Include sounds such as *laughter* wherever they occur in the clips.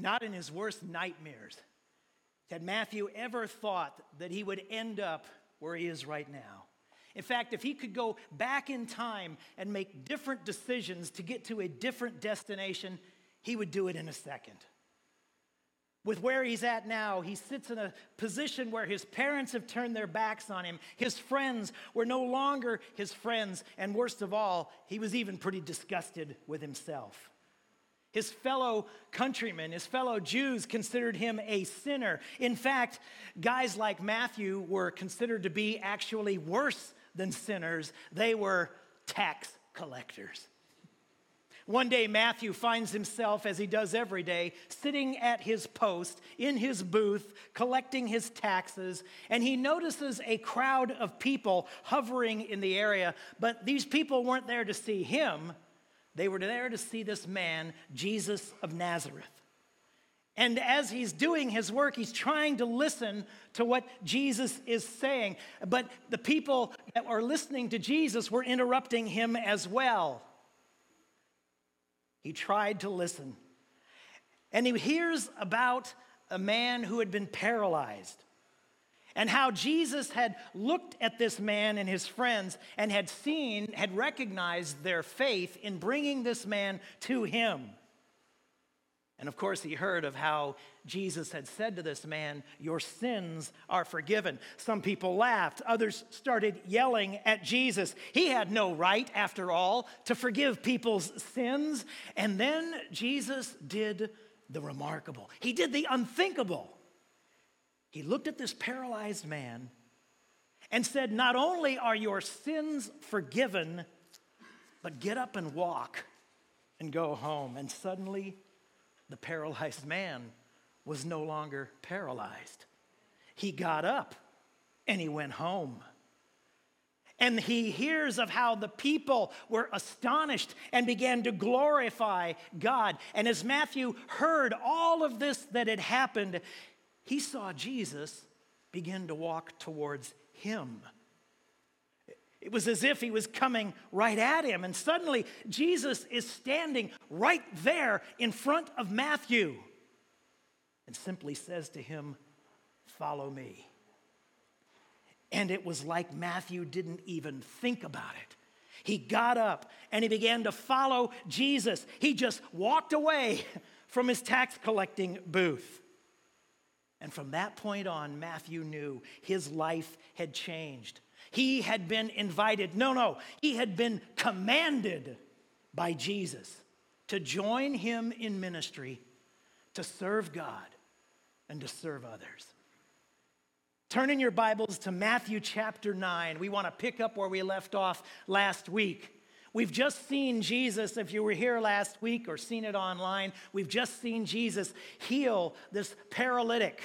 Not in his worst nightmares had Matthew ever thought that he would end up where he is right now. In fact, if he could go back in time and make different decisions to get to a different destination, he would do it in a second. With where he's at now, he sits in a position where his parents have turned their backs on him. His friends were no longer his friends. And worst of all, he was even pretty disgusted with himself. His fellow countrymen, his fellow Jews considered him a sinner. In fact, guys like Matthew were considered to be actually worse than sinners, they were tax collectors. One day, Matthew finds himself, as he does every day, sitting at his post in his booth, collecting his taxes, and he notices a crowd of people hovering in the area. But these people weren't there to see him, they were there to see this man, Jesus of Nazareth. And as he's doing his work, he's trying to listen to what Jesus is saying. But the people that are listening to Jesus were interrupting him as well. He tried to listen. And he hears about a man who had been paralyzed and how Jesus had looked at this man and his friends and had seen, had recognized their faith in bringing this man to him. And of course, he heard of how Jesus had said to this man, Your sins are forgiven. Some people laughed, others started yelling at Jesus. He had no right, after all, to forgive people's sins. And then Jesus did the remarkable, he did the unthinkable. He looked at this paralyzed man and said, Not only are your sins forgiven, but get up and walk and go home. And suddenly, the paralyzed man was no longer paralyzed. He got up and he went home. And he hears of how the people were astonished and began to glorify God. And as Matthew heard all of this that had happened, he saw Jesus begin to walk towards him. It was as if he was coming right at him. And suddenly, Jesus is standing right there in front of Matthew and simply says to him, Follow me. And it was like Matthew didn't even think about it. He got up and he began to follow Jesus. He just walked away *laughs* from his tax collecting booth. And from that point on, Matthew knew his life had changed. He had been invited, no, no, he had been commanded by Jesus to join him in ministry, to serve God, and to serve others. Turn in your Bibles to Matthew chapter 9. We want to pick up where we left off last week. We've just seen Jesus, if you were here last week or seen it online, we've just seen Jesus heal this paralytic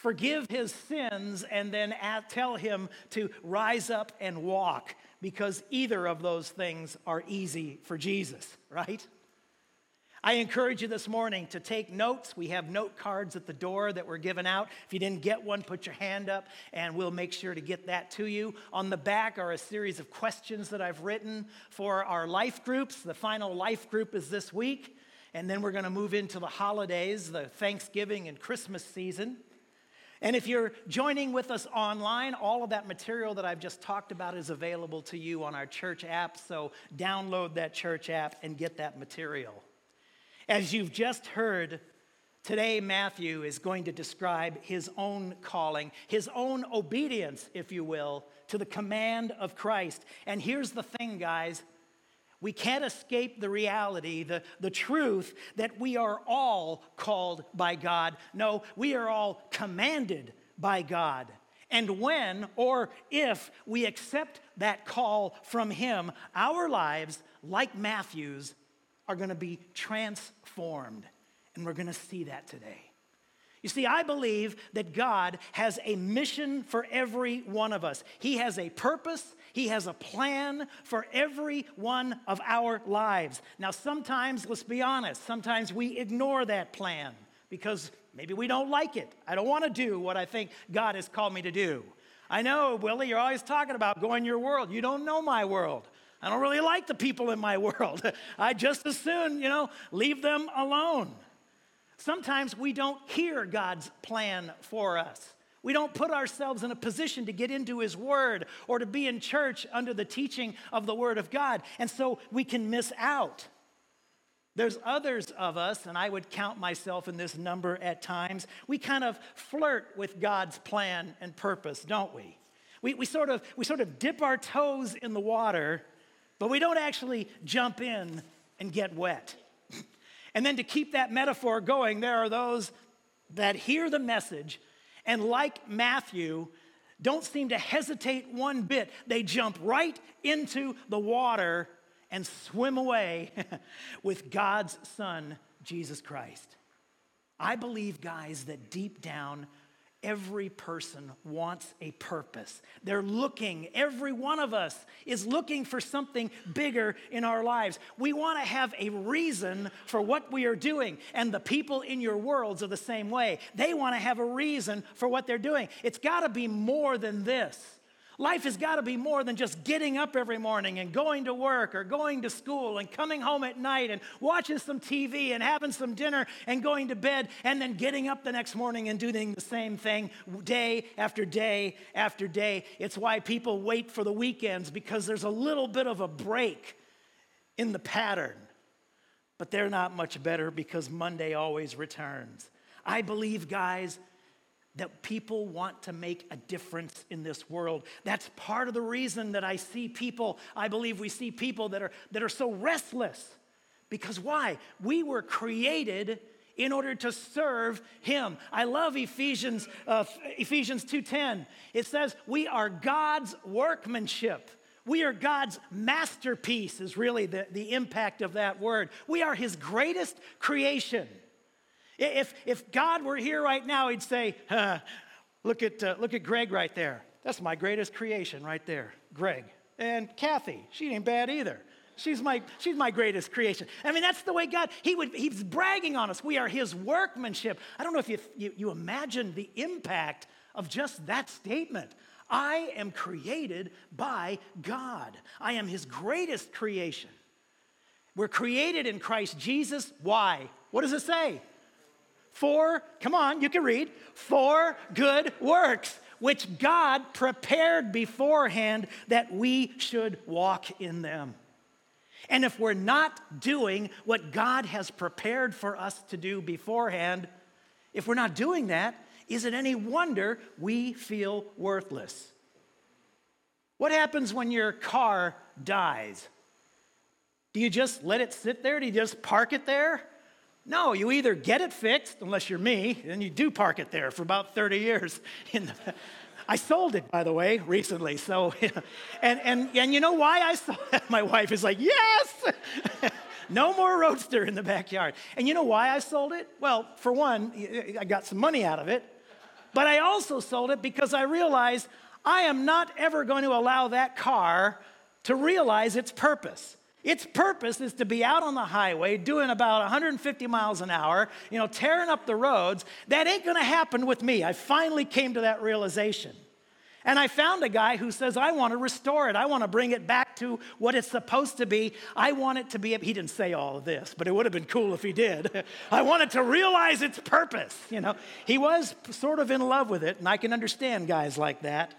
forgive his sins, and then tell him to rise up and walk because either of those things are easy for Jesus, right? I encourage you this morning to take notes. We have note cards at the door that were given out. If you didn't get one, put your hand up and we'll make sure to get that to you. On the back are a series of questions that I've written for our life groups. The final life group is this week, and then we're going to move into the holidays, the Thanksgiving and Christmas season. And if you're joining with us online, all of that material that I've just talked about is available to you on our church app. So download that church app and get that material. As you've just heard, today Matthew is going to describe his own calling, his own obedience, if you will, to the command of Christ. And here's the thing, guys we can't escape the reality, the, the truth that we are all called by God. No, we are all commanded by God. And when or if we accept that call from Him, our lives, like Matthew's, are going to be transformed. And we're going to see that today. You see, I believe that God has a mission for every one of us. He has a purpose, He has a plan for every one of our lives. Now, sometimes, let's be honest, sometimes we ignore that plan because maybe we don't like it. I don't want to do what I think God has called me to do. I know, Willie, you're always talking about going your world. You don't know my world. I don't really like the people in my *laughs* world. I just as soon, you know, leave them alone. Sometimes we don't hear God's plan for us. We don't put ourselves in a position to get into His Word or to be in church under the teaching of the Word of God. And so we can miss out. There's others of us, and I would count myself in this number at times, we kind of flirt with God's plan and purpose, don't we? We, we, sort of, we sort of dip our toes in the water, but we don't actually jump in and get wet. *laughs* and then to keep that metaphor going, there are those that hear the message and, like Matthew, don't seem to hesitate one bit. They jump right into the water and swim away *laughs* with God's Son, Jesus Christ. I believe, guys, that deep down, every person wants a purpose. They're looking, every one of us is looking for something bigger in our lives. We want to have a reason for what we are doing. And the people in your worlds are the same way. They want to have a reason for what they're doing. It's got to be more than this. Life has got to be more than just getting up every morning and going to work or going to school and coming home at night and watching some TV and having some dinner and going to bed and then getting up the next morning and doing the same thing day after day after day. It's why people wait for the weekends because there's a little bit of a break in the pattern. But they're not much better because Monday always returns. I believe, guys, that people want to make a difference in this world. That's part of the reason that I see people, I believe we see people that are, that are so restless. Because why? We were created in order to serve him. I love Ephesians uh, Ephesians 2:10. It says we are God's workmanship. We are God's masterpiece is really the, the impact of that word. We are his greatest creation. If, if God were here right now, he'd say, uh, look, at, uh, look at Greg right there. That's my greatest creation right there, Greg. And Kathy, she ain't bad either. She's my, she's my greatest creation. I mean, that's the way God, he would, he's bragging on us. We are his workmanship. I don't know if you, you, you imagine the impact of just that statement. I am created by God. I am his greatest creation. We're created in Christ Jesus. Why? What does it say? For, come on, you can read, for good works, which God prepared beforehand that we should walk in them. And if we're not doing what God has prepared for us to do beforehand, if we're not doing that, is it any wonder we feel worthless? What happens when your car dies? Do you just let it sit there? Do you just park it there? No, you either get it fixed, unless you're me, and you do park it there for about 30 years. *laughs* The, I sold it, by the way, recently. So, *laughs* and, and, and you know why I sold *laughs* it? My wife is like, yes! no more roadster in the backyard. And you know why I sold it? Well, for one, I got some money out of it. But I also sold it because I realized I am not ever going to allow that car to realize its purpose. Its purpose is to be out on the highway doing about 150 miles an hour, you know, tearing up the roads. That ain't gonna happen with me. I finally came to that realization. And I found a guy who says, I want to restore it. I want to bring it back to what it's supposed to be. I want it to be, he didn't say all of this, but it would have been cool if he did. *laughs* I want it to realize its purpose. You know, he was sort of in love with it, and I can understand guys like that.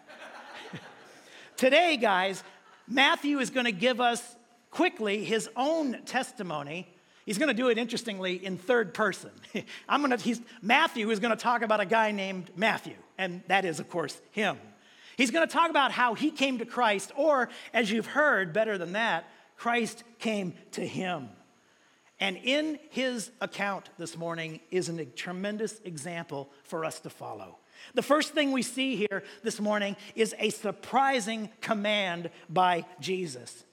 *laughs* Today, guys, Matthew is to give us quickly his own testimony. He's going to do it interestingly in third person. *laughs* I'm going to, he's, Matthew is going to talk about a guy named Matthew, and that is, of course, him. He's going to talk about how he came to Christ, or as you've heard better than that, Christ came to him. And in his account this morning is a tremendous example for us to follow. The first thing we see here this morning is a surprising command by Jesus.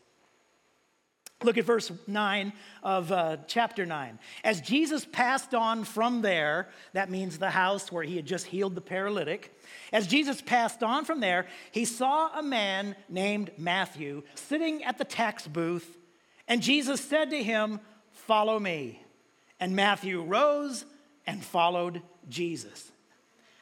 Look at verse 9 of uh, chapter 9. As Jesus passed on from there, that means the house where he had just healed the paralytic, as Jesus passed on from there, he saw a man named Matthew sitting at the tax booth, and Jesus said to him, Follow me. And Matthew rose and followed Jesus.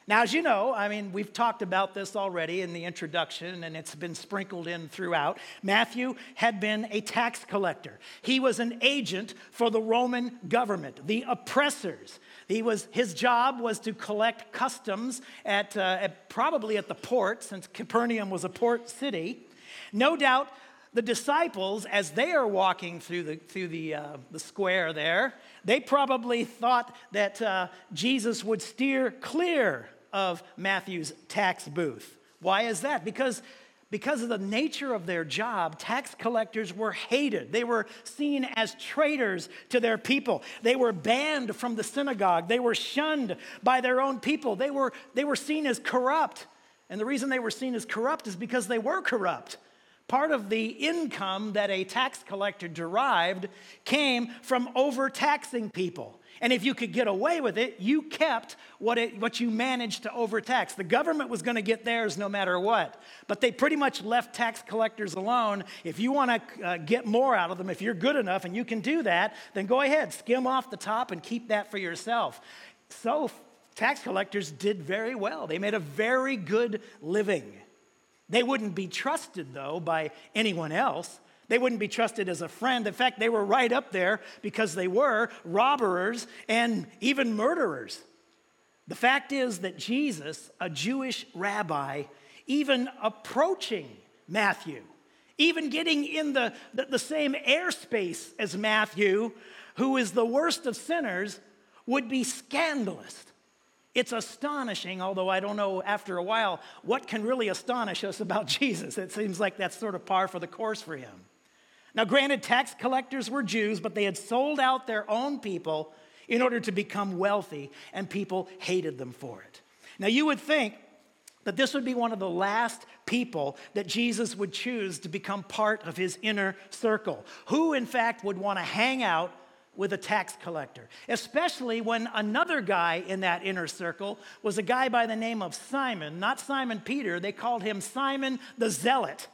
Now, as you know, I mean, we've talked about this already in the introduction, and it's been sprinkled in throughout. Matthew had been a tax collector. He was an agent for the Roman government, the oppressors. He was, his job was to collect customs at, uh, at probably at the port, since Capernaum was a port city. No doubt the disciples, as they are walking through the, through the, uh, the square there, they probably thought that uh, Jesus would steer clear of Matthew's tax booth. Why is that? Because because of the nature of their job, tax collectors were hated. They were seen as traitors to their people. They were banned from the synagogue. They were shunned by their own people. They were, they were seen as corrupt. And the reason they were seen as corrupt is because they were corrupt. Part of the income that a tax collector derived came from overtaxing people. And if you could get away with it, you kept what, it, what you managed to overtax. The government was going to get theirs no matter what. But they pretty much left tax collectors alone. If you want to uh, get more out of them, if you're good enough and you can do that, then go ahead, skim off the top and keep that for yourself. So, tax collectors did very well. They made a very good living. They wouldn't be trusted, though, by anyone else. They wouldn't be trusted as a friend. In fact, they were right up there because they were robbers and even murderers. The fact is that Jesus, a Jewish rabbi, even approaching Matthew, even getting in the, the, the, same airspace as Matthew, who is the worst of sinners, would be scandalous. It's astonishing, although I don't know after a while what can really astonish us about *laughs* Jesus. It seems like that's sort of par for the course for him. Now, granted, tax collectors were Jews, but they had sold out their own people in order to become wealthy, and people hated them for it. Now, you would think that this would be one of the last people that Jesus would choose to become part of his inner circle. Who, in fact, would want to hang out with a tax collector, especially when another guy in that inner circle was a guy by the name of Simon, not Simon Peter. They called him Simon the Zealot.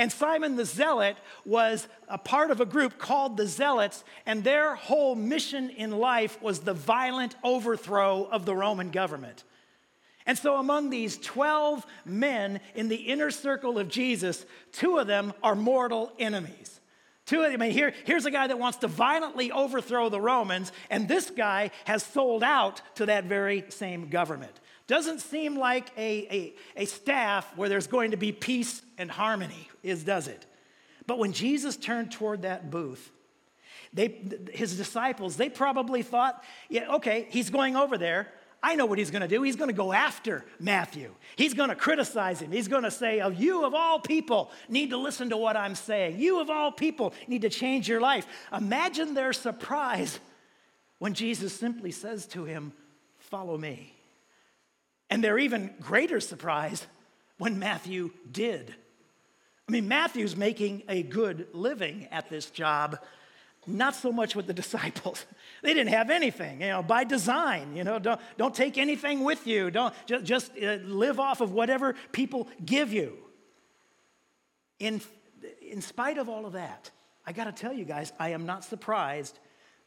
And Simon the Zealot was a part of a group called the Zealots, and their whole mission in life was the violent overthrow of the Roman government. And so, among these 12 men in the inner circle of Jesus, two of them are mortal enemies. Two of them, I mean, here, here's a guy that wants to violently overthrow the Romans, and this guy has sold out to that very same government. Doesn't seem like a, a, a staff where there's going to be peace and harmony, is, does it? But when Jesus turned toward that booth, they, his disciples, they probably thought, yeah, okay, he's going over there. I know what he's going to do. He's going to go after Matthew. He's going to criticize him. He's going to say, oh, You of all people need to listen to what I'm saying. You of all people need to change your life. Imagine their surprise when Jesus simply says to him, Follow me. And their even greater surprise when Matthew did. I mean, Matthew's making a good living at this job, not so much with the *laughs* disciples. They didn't have anything, you know, by design. You know, don't, don't take anything with you. Don't just, just uh, live off of whatever people give you. In, in spite of all of that, I got to tell you guys, I am not surprised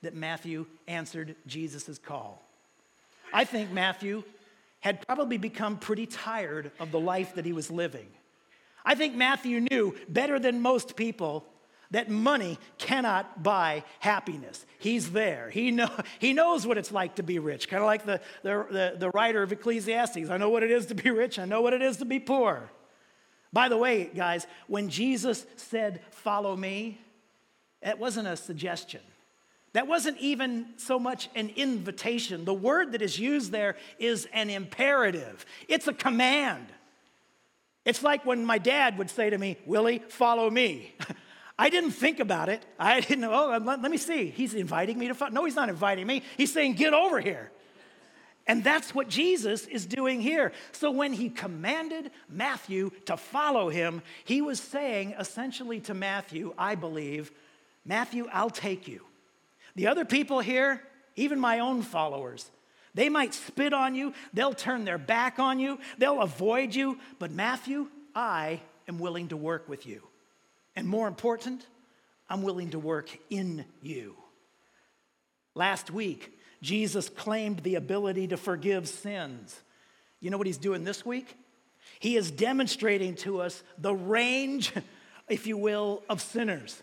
that Matthew answered Jesus' call. I think Matthew had probably become pretty tired of the life that he was living. I think Matthew knew better than most people that money cannot buy happiness. He's there. He, know, *laughs* he knows what it's like to be rich, kind of like the, the, the, the writer of Ecclesiastes. I know what it is to be rich, I know what it is to be poor. By the way, guys, when Jesus said, Follow me, it wasn't a suggestion. That wasn't even so much an invitation. The word that is used there is an imperative, it's a command. It's like when my dad would say to me, Willie, follow me. *laughs* I didn't think about it. I didn't know, oh, let, let me see. He's inviting me to follow. No, he's not inviting me. He's saying, get over here. And that's what Jesus is doing here. So when he commanded Matthew to follow him, he was saying essentially to Matthew, I believe, Matthew, I'll take you. The other people here, even my own followers, they might spit on you, they'll turn their back on you, they'll avoid you, but Matthew, I am willing to work with you. And more important, I'm willing to work in you. Last week, Jesus claimed the ability to forgive sins. You know what he's doing this week? He is demonstrating to us the range, *laughs* if you will, of sinners.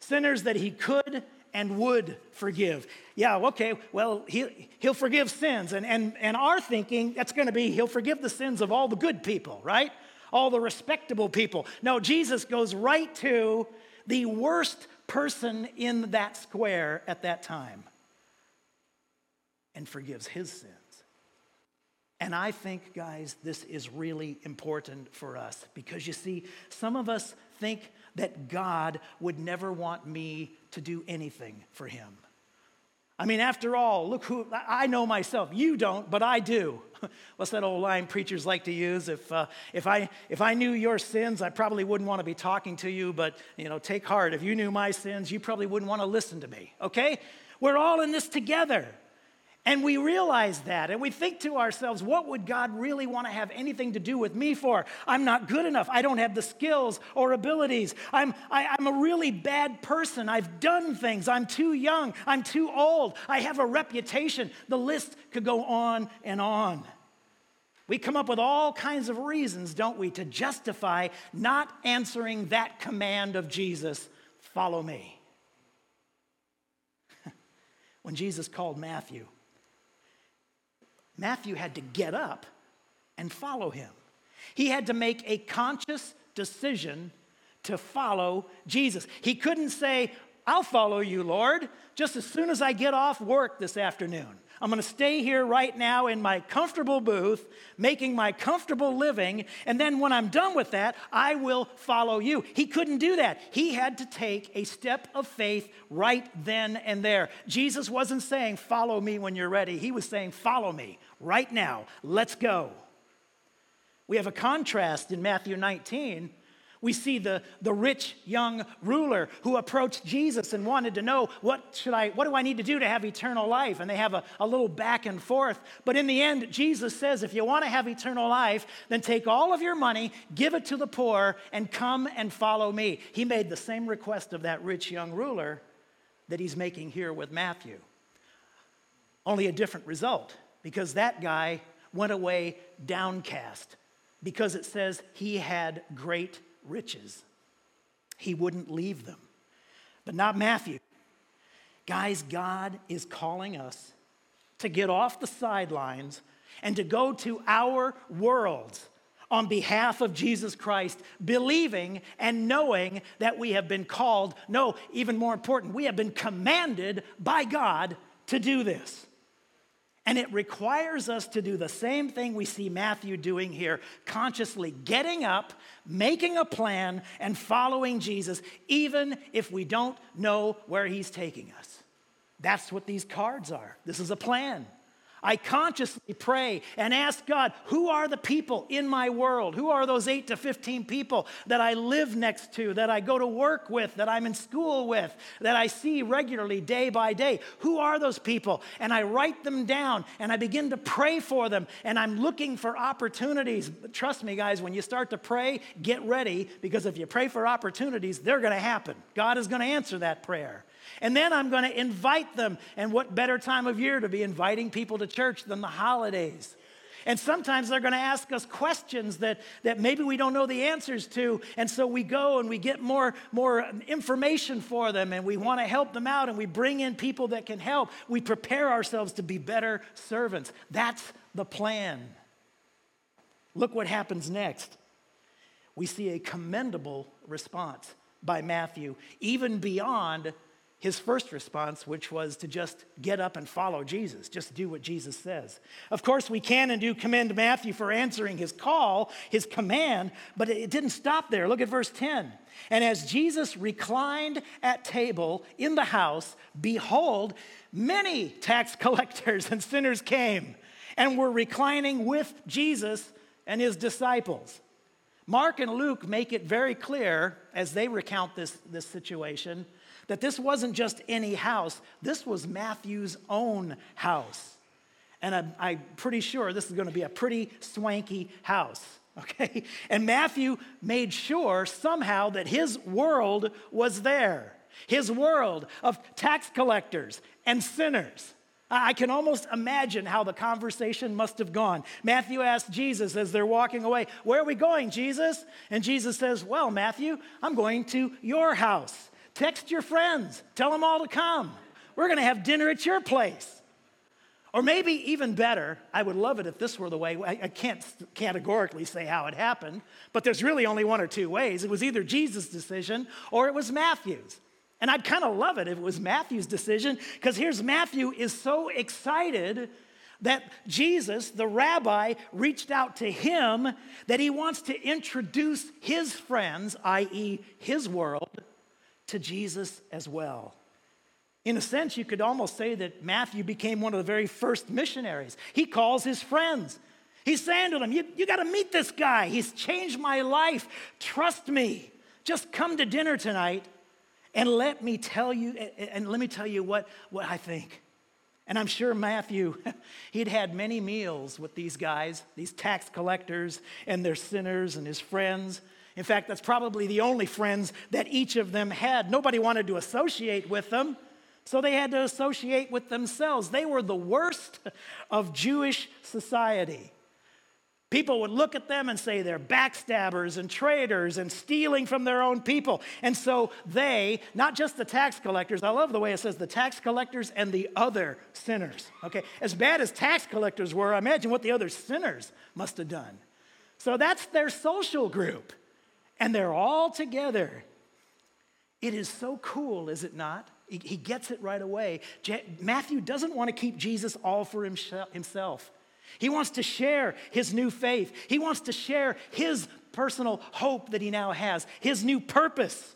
Sinners that he could and would forgive. Yeah, okay, well, he, he'll forgive sins. And, and, and our thinking, that's going to be he'll forgive the sins of all the good people, right? All the respectable people. No, Jesus goes right to the worst person in that square at that time and forgives his sins. And I think, guys, this is really important for us because you see, some of us think that God would never want me to do anything for him. I mean, after all, look who I know myself. You don't, but I do. *laughs* What's that old line preachers like to use? If, uh, if, I, if I knew your sins, I probably wouldn't want to be talking to you, but you know, take heart. If you knew my sins, you probably wouldn't want to listen to me, okay? We're all in this together. And we realize that, and we think to ourselves, what would God really want to have anything to do with me for? I'm not good enough. I don't have the skills or abilities. I'm, I, am i am a really bad person. I've done things. I'm too young. I'm too old. I have a reputation. The list could go on and on. We come up with all kinds of reasons, don't we, to justify not answering that command of Jesus follow me. *laughs* when Jesus called Matthew, Matthew had to get up and follow him. He had to make a conscious decision to follow Jesus. He couldn't say, I'll follow you, Lord, just as soon as I get off work this afternoon. I'm going to stay here right now in my comfortable booth, making my comfortable living, and then when I'm done with that, I will follow you. He couldn't do that. He had to take a step of faith right then and there. Jesus wasn't saying, Follow me when you're ready. He was saying, Follow me right now. Let's go. We have a contrast in Matthew 19 we see the, the rich young ruler who approached Jesus and wanted to know, what, should I, what do I need to do to have eternal life? And they have a, a little back and forth. But in the end, Jesus says, if you want to have eternal life, then take all of your money, give it to the poor, and come and follow me. He made the same request of that rich young ruler that he's making here with Matthew. Only a different result, because that guy went away downcast, because it says he had great riches. He wouldn't leave them. But not Matthew. Guys, God is calling us to get off the sidelines and to go to our worlds on behalf of Jesus Christ, believing and knowing that we have been called. No, even more important, we have been commanded by God to do this. And it requires us to do the same thing we see Matthew doing here consciously getting up, making a plan, and following Jesus, even if we don't know where he's taking us. That's what these cards are. This is a plan. I consciously pray and ask God, who are the people in my world? Who are those 8 to 15 people that I live next to, that I go to work with, that I'm in school with, that I see regularly day by day? Who are those people? And I write them down and I begin to pray for them and I'm looking for opportunities. Trust me, guys, when you start to pray, get ready because if you pray for opportunities, they're going to happen. God is going to answer that prayer. And then I'm going to invite them. And what better time of year to be inviting people to church than the holidays? And sometimes they're going to ask us questions that, that maybe we don't know the answers to. And so we go and we get more, more information for them and we want to help them out and we bring in people that can help. We prepare ourselves to be better servants. That's the plan. Look what happens next. We see a commendable response by Matthew, even beyond his first response, which was to just get up and follow Jesus, just do what Jesus says. Of course, we can and do commend Matthew for answering his call, his command, but it didn't stop there. Look at verse 10. And as Jesus reclined at table in the house, behold, many tax *laughs* collectors and sinners came and were reclining with Jesus and his disciples. Mark and Luke make it very clear as they recount this, this situation that this wasn't just any house, this was Matthew's own house. And I'm, I'm pretty sure this is going to be a pretty swanky house. *laughs* Okay? And Matthew made sure somehow that his world was there. His world of tax collectors and sinners. I can almost imagine how the conversation must have gone. Matthew asked Jesus as they're walking away, Where are we going, Jesus? And Jesus says, Well, Matthew, I'm going to your house. Text your friends, tell them all to come. We're going to have dinner at your place. Or maybe even better, I would love it if this were the way. I, can't categorically say how it happened, but there's really only one or two ways. It was either Jesus' decision or it was Matthew's. And I'd kind of love it if it was Matthew's decision, because here's Matthew is so excited that Jesus, the rabbi, reached out to him that he wants to introduce his friends, i.e., his world, to Jesus as well. In a sense, you could almost say that Matthew became one of the very first missionaries. He calls his friends. He's saying to them, You, you got to meet this guy. He's changed my life. Trust me. Just come to dinner tonight and let me tell you, and let me tell you what, what I think. And I'm sure Matthew, *laughs* he'd had many meals with these guys, these tax collectors and their sinners and his friends. In fact, that's probably the only friends that each of them had. Nobody wanted to associate with them. So they had to associate with themselves. They were the worst of Jewish society. People would look at them and say they're backstabbers and traitors and stealing from their own people. And so they, not just the tax collectors, I love the way it says the tax collectors and the other sinners. Okay, as bad as tax collectors were, imagine what the other sinners must have done. So that's their social group. And they're all together. It is so cool, is it not? He, gets it right away. Matthew doesn't want to keep Jesus all for himself. He wants to share his new faith. He wants to share his personal hope that he now has, his new purpose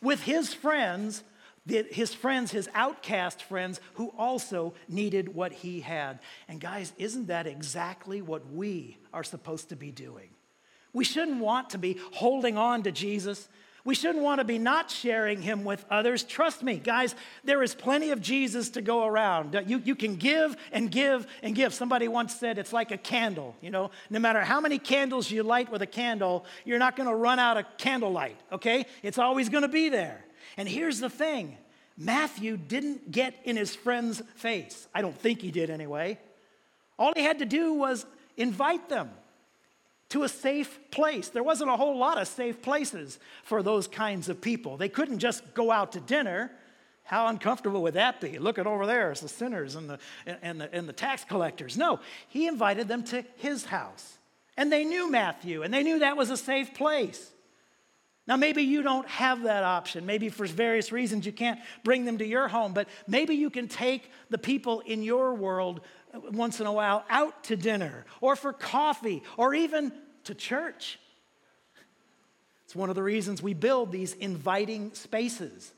with his friends, his friends, his outcast friends, who also needed what he had. And guys, isn't that exactly what we are supposed to be doing? We shouldn't want to be holding on to Jesus we shouldn't want to be not sharing him with others. Trust me, guys, there is plenty of Jesus to go around. You, you can give and give and give. Somebody once said it's like a candle, you know, no matter how many candles you light with a candle, you're not going to run out of candlelight, okay? It's always going to be there. And here's the thing Matthew didn't get in his friend's face. I don't think he did anyway. All he had to do was invite them to a safe place. There wasn't a whole lot of safe places for those kinds of people. They couldn't just go out to dinner. How uncomfortable would that be? Look at over there it's the sinners and the, and, the, and the tax collectors. No, he invited them to his house. And they knew Matthew, and they knew that was a safe place. Now, maybe you don't have that option. Maybe for various reasons you can't bring them to your home, but maybe you can take the people in your world once in a while out to dinner or for coffee or even to church. It's one of the reasons we build these inviting spaces.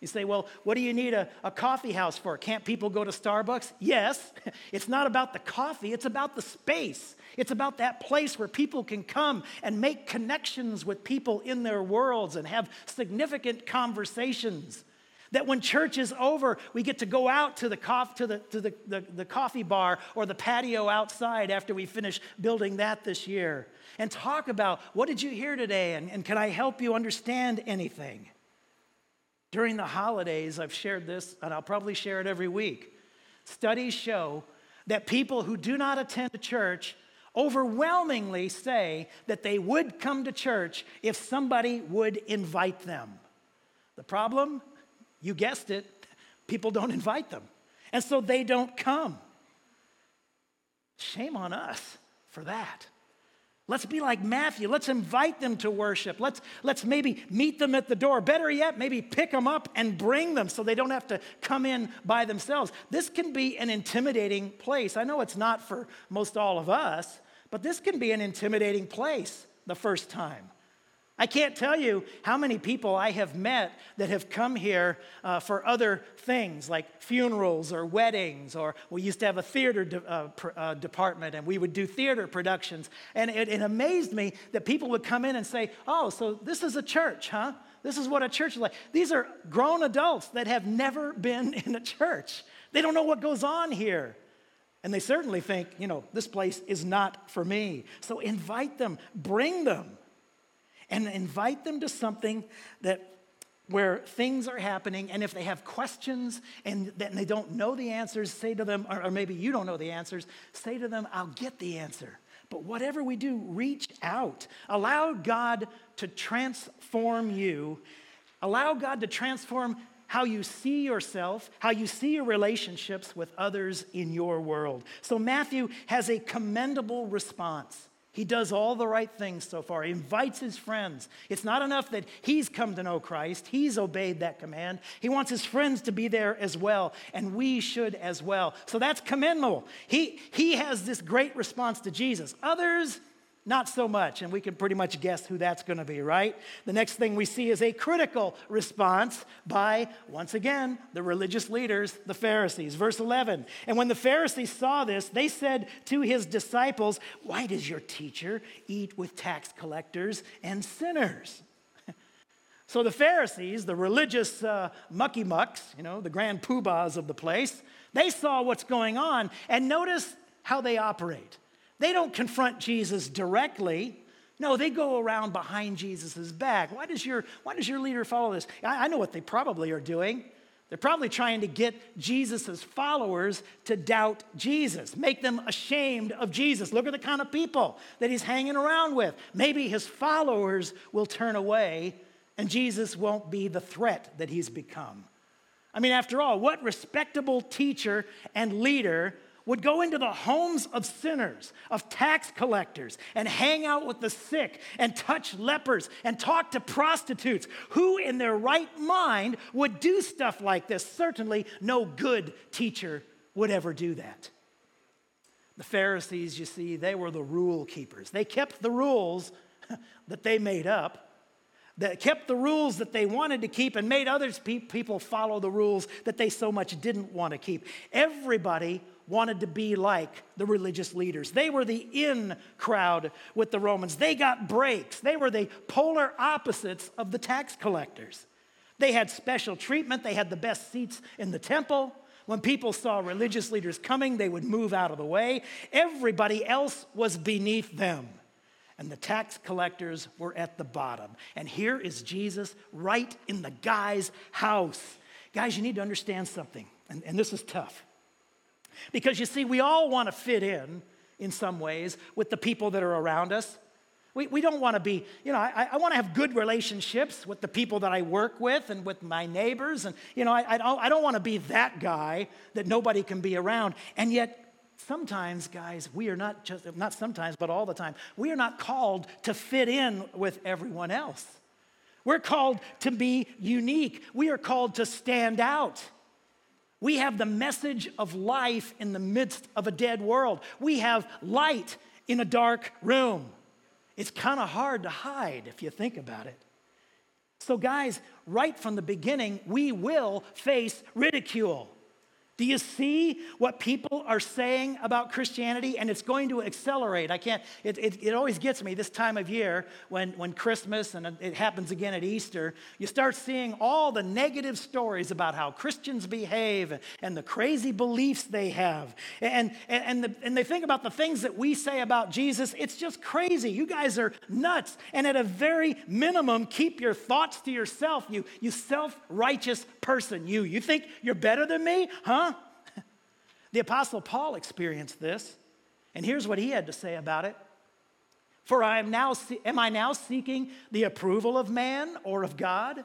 You say, well, what do you need a, a coffee house for? Can't people go to Starbucks? Yes. *laughs* It's not about the coffee, it's about the space. It's about that place where people can come and make connections with people in their worlds and have significant conversations. That when church is over, we get to go out to the, cof- to the, to the, the, the coffee bar or the patio outside after we finish building that this year and talk about what did you hear today and, and can I help you understand anything? During the holidays, I've shared this and I'll probably share it every week. Studies show that people who do not attend a church overwhelmingly say that they would come to church if somebody would invite them. The problem? You guessed it, people don't invite them. And so they don't come. Shame on us for that. Let's be like Matthew. Let's invite them to worship. Let's, let's maybe meet them at the door. Better yet, maybe pick them up and bring them so they don't have to come in by themselves. This can be an intimidating place. I know it's not for most all of us, but this can be an intimidating place the first time. I can't tell you how many people I have met that have come here uh, for other things like funerals or weddings, or we used to have a theater de- uh, pr- uh, department and we would do theater productions. And it, it amazed me that people would come in and say, Oh, so this is a church, huh? This is what a church is like. These are grown adults that have never been in a church, they don't know what goes on here. And they certainly think, you know, this place is not for me. So invite them, bring them and invite them to something that where things are happening, and if they have questions and they don't know the answers, say to them, or maybe you don't know the answers, say to them, I'll get the answer. But whatever we do, reach out. Allow God to transform you. Allow God to transform how you see yourself, how you see your relationships with others in your world. So Matthew has a commendable response. He does all the right things so far. He invites his friends. It's not enough that he's come to know Christ, he's obeyed that command. He wants his friends to be there as well, and we should as well. So that's commendable. He, he has this great response to Jesus. Others, not so much, and we can pretty much guess who that's going to be, right? The next thing we see is a critical response by, once again, the religious leaders, the Pharisees. Verse 11 And when the Pharisees saw this, they said to his disciples, Why does your teacher eat with tax collectors and sinners? *laughs* so the Pharisees, the religious uh, mucky mucks, you know, the grand poobahs of the place, they saw what's going on, and notice how they operate. They don't confront Jesus directly. No, they go around behind Jesus' back. Why does your, why does your leader follow this? I, I know what they probably are doing. They're probably trying to get Jesus' followers to doubt Jesus, make them ashamed of Jesus. Look at the kind of people that he's hanging around with. Maybe his followers will turn away and Jesus won't be the threat that he's become. I mean, after all, what respectable teacher and leader would go into the homes of sinners, of tax collectors, and hang out with the sick, and touch lepers, and talk to prostitutes. Who in their right mind would do stuff like this? Certainly, no good teacher would ever do that. The Pharisees, you see, they were the rule keepers. They kept the rules *laughs* that they made up that kept the rules that they wanted to keep and made others people follow the rules that they so much didn't want to keep. Everybody wanted to be like the religious leaders. They were the in crowd with the Romans. They got breaks. They were the polar opposites of the tax collectors. They had special treatment, they had the best seats in the temple. When people saw religious leaders coming, they would move out of the way. Everybody else was beneath them. And the tax collectors were at the bottom. And here is Jesus right in the guy's house. Guys, you need to understand something, and, and this is tough. Because you see, we all want to fit in in some ways with the people that are around us. We, we don't want to be, you know, I, I want to have good relationships with the people that I work with and with my neighbors. And, you know, I, I don't, I don't want to be that guy that nobody can be around. And yet, sometimes, guys, we are not just, not sometimes, but all the time, we are not called to fit in with everyone else. We're called to be unique, we are called to stand out. We have the message of life in the midst of a dead world. We have light in a dark room. It's kind of hard to hide if you think about it. So, guys, right from the beginning, we will face ridicule. Do you see what people are saying about Christianity? And it's going to accelerate. I can't, it, it, it, always gets me this time of year when, when Christmas and it happens again at Easter. You start seeing all the negative stories about how Christians behave and the crazy beliefs they have. And, and, and, the, and they think about the things that we say about Jesus. It's just crazy. You guys are nuts. And at a very minimum, keep your thoughts to yourself, you, you self righteous person. You, you think you're better than me? Huh? The Apostle Paul experienced this, and here's what he had to say about it. For I am now, am I now seeking the approval of man or of God?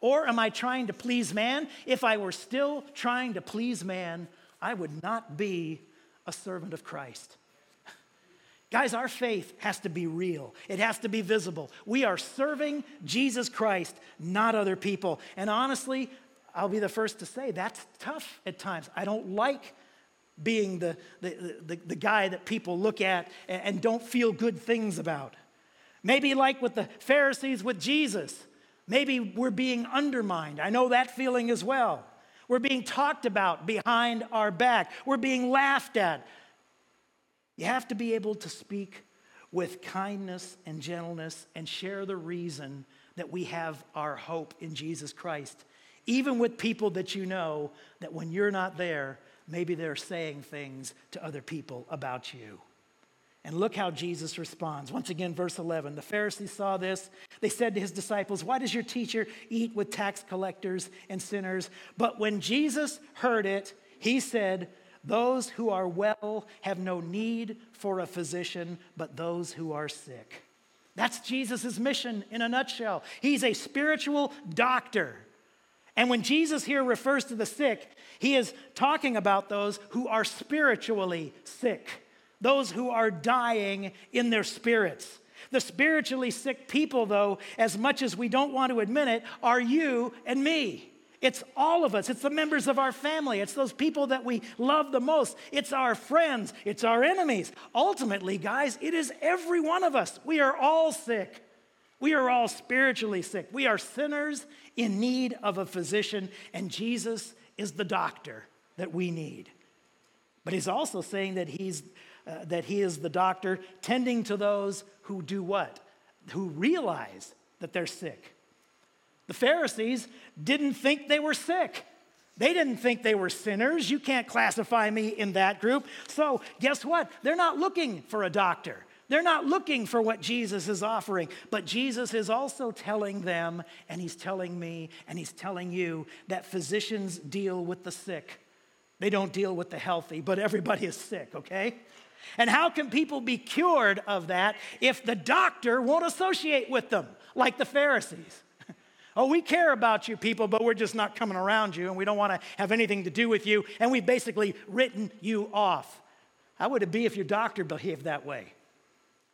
Or am I trying to please man? If I were still trying to please man, I would not be a servant of Christ. *laughs* Guys, our faith has to be real. It has to be visible. We are serving Jesus Christ, not other people. And honestly, I'll be the first to say that's tough at times. I don't like being the, the, the, the, guy that people look at and, and don't feel good things about. Maybe like with the Pharisees with Jesus, maybe we're being undermined. I know that feeling as well. We're being talked about behind our back, we're being laughed at. You have to be able to speak with kindness and gentleness and share the reason that we have our hope in Jesus Christ, even with people that you know that when you're not there, maybe they're saying things to other people about you. And look how Jesus responds. Once again, verse 11. The Pharisees saw this. They said to his disciples, Why does your teacher eat with tax collectors and sinners? But when Jesus heard it, he said, Those who are well have no need for a physician, but those who are sick. That's Jesus' mission in a nutshell. He's a spiritual doctor. And when Jesus here refers to the sick, he is talking about those who are spiritually sick, those who are dying in their spirits. The spiritually sick people, though, as much as we don't want to admit it, are you and me. It's all of us. It's the members of our family. It's those people that we love the most. It's our friends. It's our enemies. Ultimately, guys, it is every one of us. We are all sick. We are all spiritually sick. We are sinners in need of a physician, and Jesus is the doctor that we need. But he's also saying that, he's, uh, that he is the doctor tending to those who do what? Who realize that they're sick. The Pharisees didn't think they were sick. They didn't think they were sinners. You can't classify me in that group. So, guess what? They're not looking for a doctor. They're not looking for what Jesus is offering, but Jesus is also telling them, and He's telling me, and He's telling you that physicians deal with the sick. They don't deal with the healthy, but everybody is sick, okay? And how can people be cured of that if the doctor won't associate with them, like the Pharisees? *laughs* Oh, we care about you people, but we're just not coming around you and we don't want to have anything to do with you. And we've basically written you off. How would it be if your doctor behaved that way?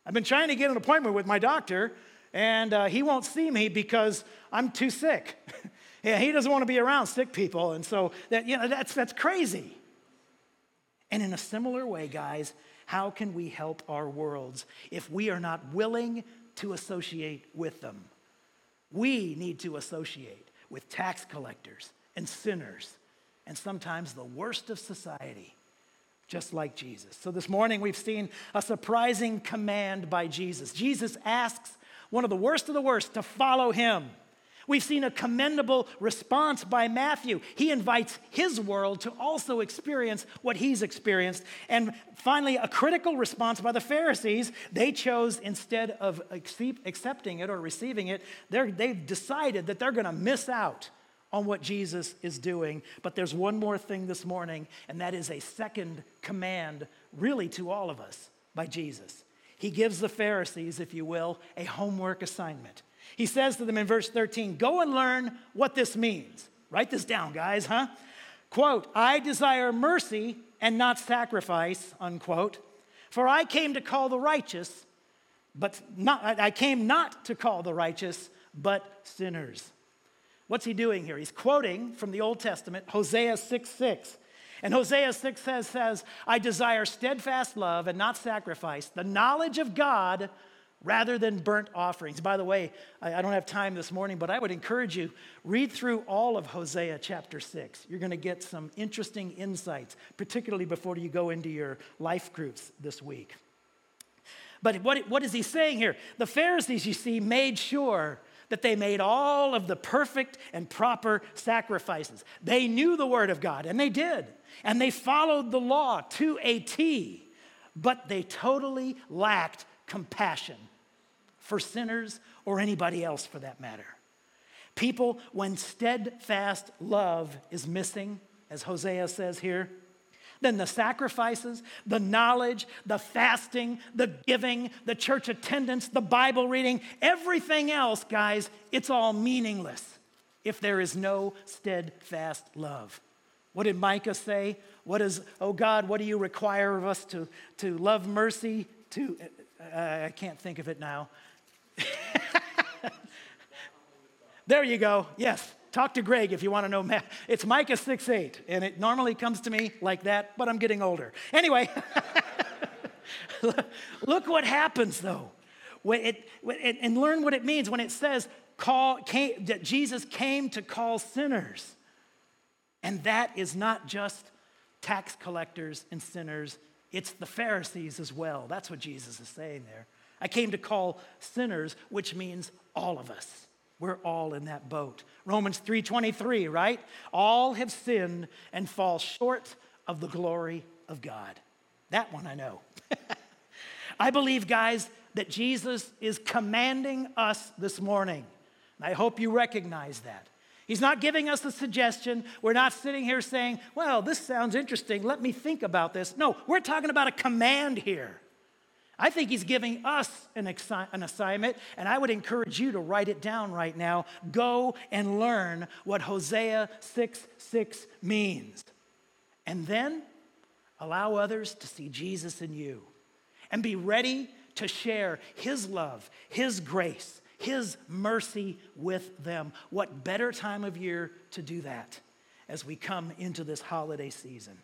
I've been trying to get an appointment with my doctor, and uh, he won't see me because I'm too sick. *laughs* yeah, he doesn't want to be around sick people, and so that, you know, that's, that's crazy. And in a similar way, guys, how can we help our worlds if we are not willing to associate with them? We need to associate with tax collectors and sinners and sometimes the worst of society just like Jesus. So this morning we've seen a surprising command by Jesus. Jesus asks one of the worst of the worst to follow him. We've seen a commendable response by Matthew. He invites his world to also experience what he's experienced. And finally, a critical response by the Pharisees. They chose, instead of accepting it or receiving it, they've decided that they're going to miss out on what Jesus is doing. But there's one more thing this morning, and that is a second command, really to all of us, by Jesus. He gives the Pharisees, if you will, a homework assignment. He says to them in verse 13, Go and learn what this means. Write this down, guys, huh? Quote, I desire mercy and not sacrifice, unquote. For I came to call the righteous, but not, I came not to call the righteous, but sinners. What's he doing here? He's quoting from the Old Testament, Hosea 6 6. And Hosea 6 says, says, I desire steadfast love and not sacrifice, the knowledge of God rather than burnt offerings. By the way, I, I don't have time this morning, but I would encourage you, read through all of Hosea chapter 6. You're going to get some interesting insights, particularly before you go into your life groups this week. But what, what is he saying here? The Pharisees, you see, made sure that they made all of the perfect and proper sacrifices. They knew the Word of God, and they did. And they followed the law to a T, but they totally lacked compassion for sinners or anybody else for that matter. People, when steadfast love is missing, as Hosea says here, then the sacrifices, the knowledge, the fasting, the giving, the church attendance, the Bible reading, everything else, guys, it's all meaningless if there is no steadfast love. What did Micah say? What is, oh God, what do you require of us to, to love mercy? To, uh, I can't think of it now. *laughs* there you go. Yes. Talk to Greg if you want to know. It's Micah 6 8, and it normally comes to me like that, but I'm getting older. Anyway, *laughs* look what happens though. When it, and learn what it means when it says call, came, that Jesus came to call sinners. And that is not just tax collectors and sinners, it's the Pharisees as well. That's what Jesus is saying there. I came to call sinners, which means all of us. We're all in that boat. Romans 3:23, right? All have sinned and fall short of the glory of God. That one I know. *laughs* I believe, guys, that Jesus is commanding us this morning. And I hope you recognize that. He's not giving us a suggestion. We're not sitting here saying, well, this sounds interesting. Let me think about this. No, we're talking about a command here. I think he's giving us an, exi- an, assignment, and I would encourage you to write it down right now. Go and learn what Hosea 6 6 means. And then allow others to see Jesus in you and be ready to share his love, his grace, his mercy with them. What better time of year to do that as we come into this holiday season?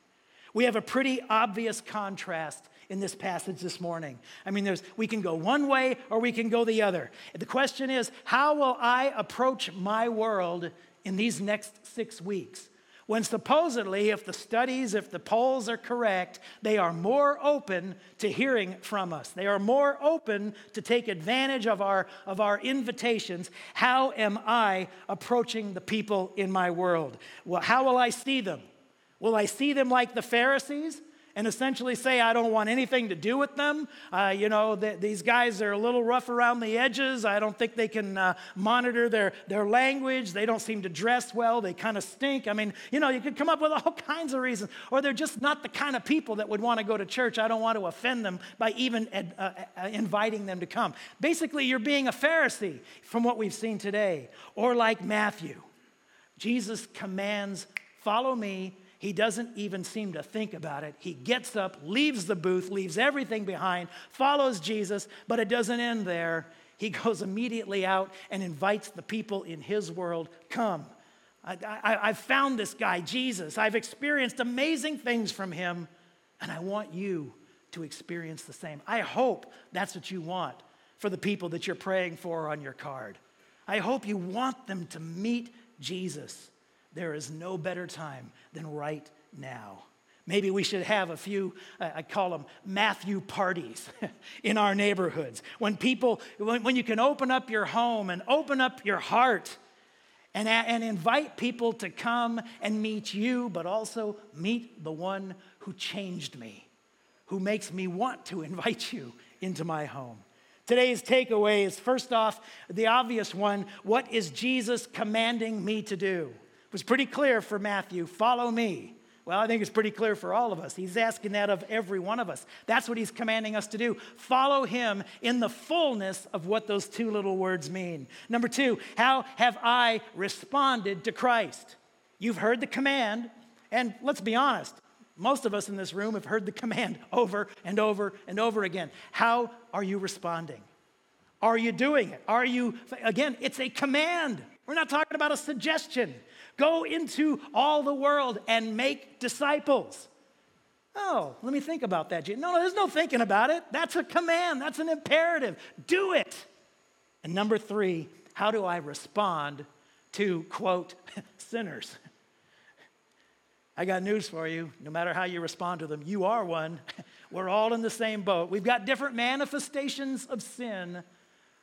We have a pretty obvious contrast in this passage this morning. I mean, there's, we can go one way or we can go the other. The question is, how will I approach my world in these next six weeks? When supposedly, if the studies, if the polls are correct, they are more open to hearing from us. They are more open to take advantage of our, of our invitations. How am I approaching the people in my world? Well, how will I see them? Will I see them like the Pharisees? And essentially say, I don't want anything to do with them. Uh, you know, the, these guys are a little rough around the edges. I don't think they can uh, monitor their, their language. They don't seem to dress well. They kind of stink. I mean, you know, you could come up with all *laughs* kinds of reasons. Or they're just not the kind of people that would want to go to church. I don't want to offend them by even uh, uh, inviting them to come. Basically, you're being a Pharisee from what we've seen today. Or like Matthew, Jesus commands, Follow me he doesn't even seem to think about it. He gets up, leaves the booth, leaves everything behind, follows Jesus, but it doesn't end there. He *laughs* goes immediately out and invites the people in his world come. I, I've found this guy, Jesus. I've experienced amazing things from him, and I want you to experience the same. I hope that's what you want for the people that you're praying for on your card. I hope you want them to meet Jesus. There is no better time than right now. Maybe we should have a few, uh, I call them Matthew parties *laughs* in our neighborhoods. When people, when, when, you can open up your home and open up your heart and, and invite people to come and meet you, but also meet the one who changed me, who makes me want to *laughs* invite you into my home. Today's takeaway is first off, the obvious one what is Jesus commanding me to do? Was pretty clear for Matthew follow me. Well, I think it's pretty clear for all of us. He's asking that of every one of us. That's what he's commanding us to do. Follow him in the fullness of what those two little words mean. Number two, how have I responded to Christ? You've heard the command, and let's be honest, most of us in this room have heard the command *laughs* over and over and over again. How are you responding? Are you doing it? Are you, again, it's a command. We're not talking about a suggestion. Go into all the world and make disciples. Oh, let me think about that. No, no, there's no thinking about it. That's a command, that's an imperative. Do it. And number three, how do I respond to, quote, *laughs* sinners? I got news for you. No matter how you respond to them, you are one. *laughs* We're all in the same boat. We've got different manifestations of sin,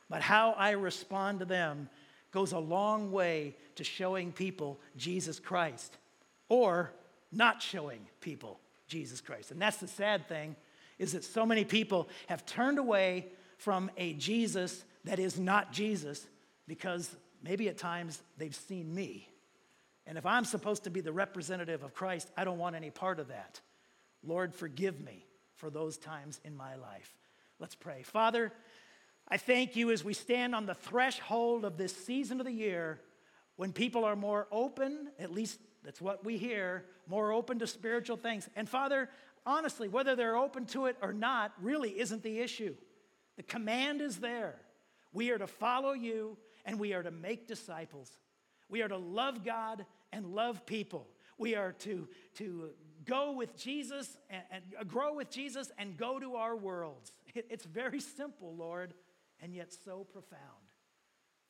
but how I respond to them goes a long way to showing people Jesus Christ or not showing people Jesus Christ. And that's the sad thing is that so many people have turned away from a Jesus that is not Jesus because maybe at times they've seen me. And if I'm supposed to be the representative of Christ, I don't want any part of that. Lord, forgive me for those times in my life. Let's pray. Father, I thank you as we stand on the threshold of this season of the year when people are more open, at least that's what we hear, more open to spiritual things. And Father, honestly, whether they're open to it or not really isn't the issue. The command is there. We are to follow you and we are to make disciples. We are to love God and love people. We are to, to go with Jesus and, and grow with Jesus and go to our worlds. It, *laughs* it's very simple, Lord and yet so profound.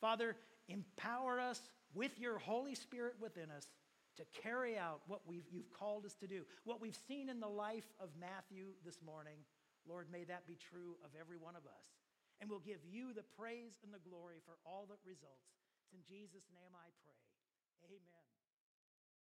Father, empower us with your Holy Spirit within us to carry out what you've called us to do. What we've seen in the life of Matthew this morning, Lord, may that be true of every one of us. And we'll give you the praise and the glory for all that results. It's in Jesus' name I pray. Amen.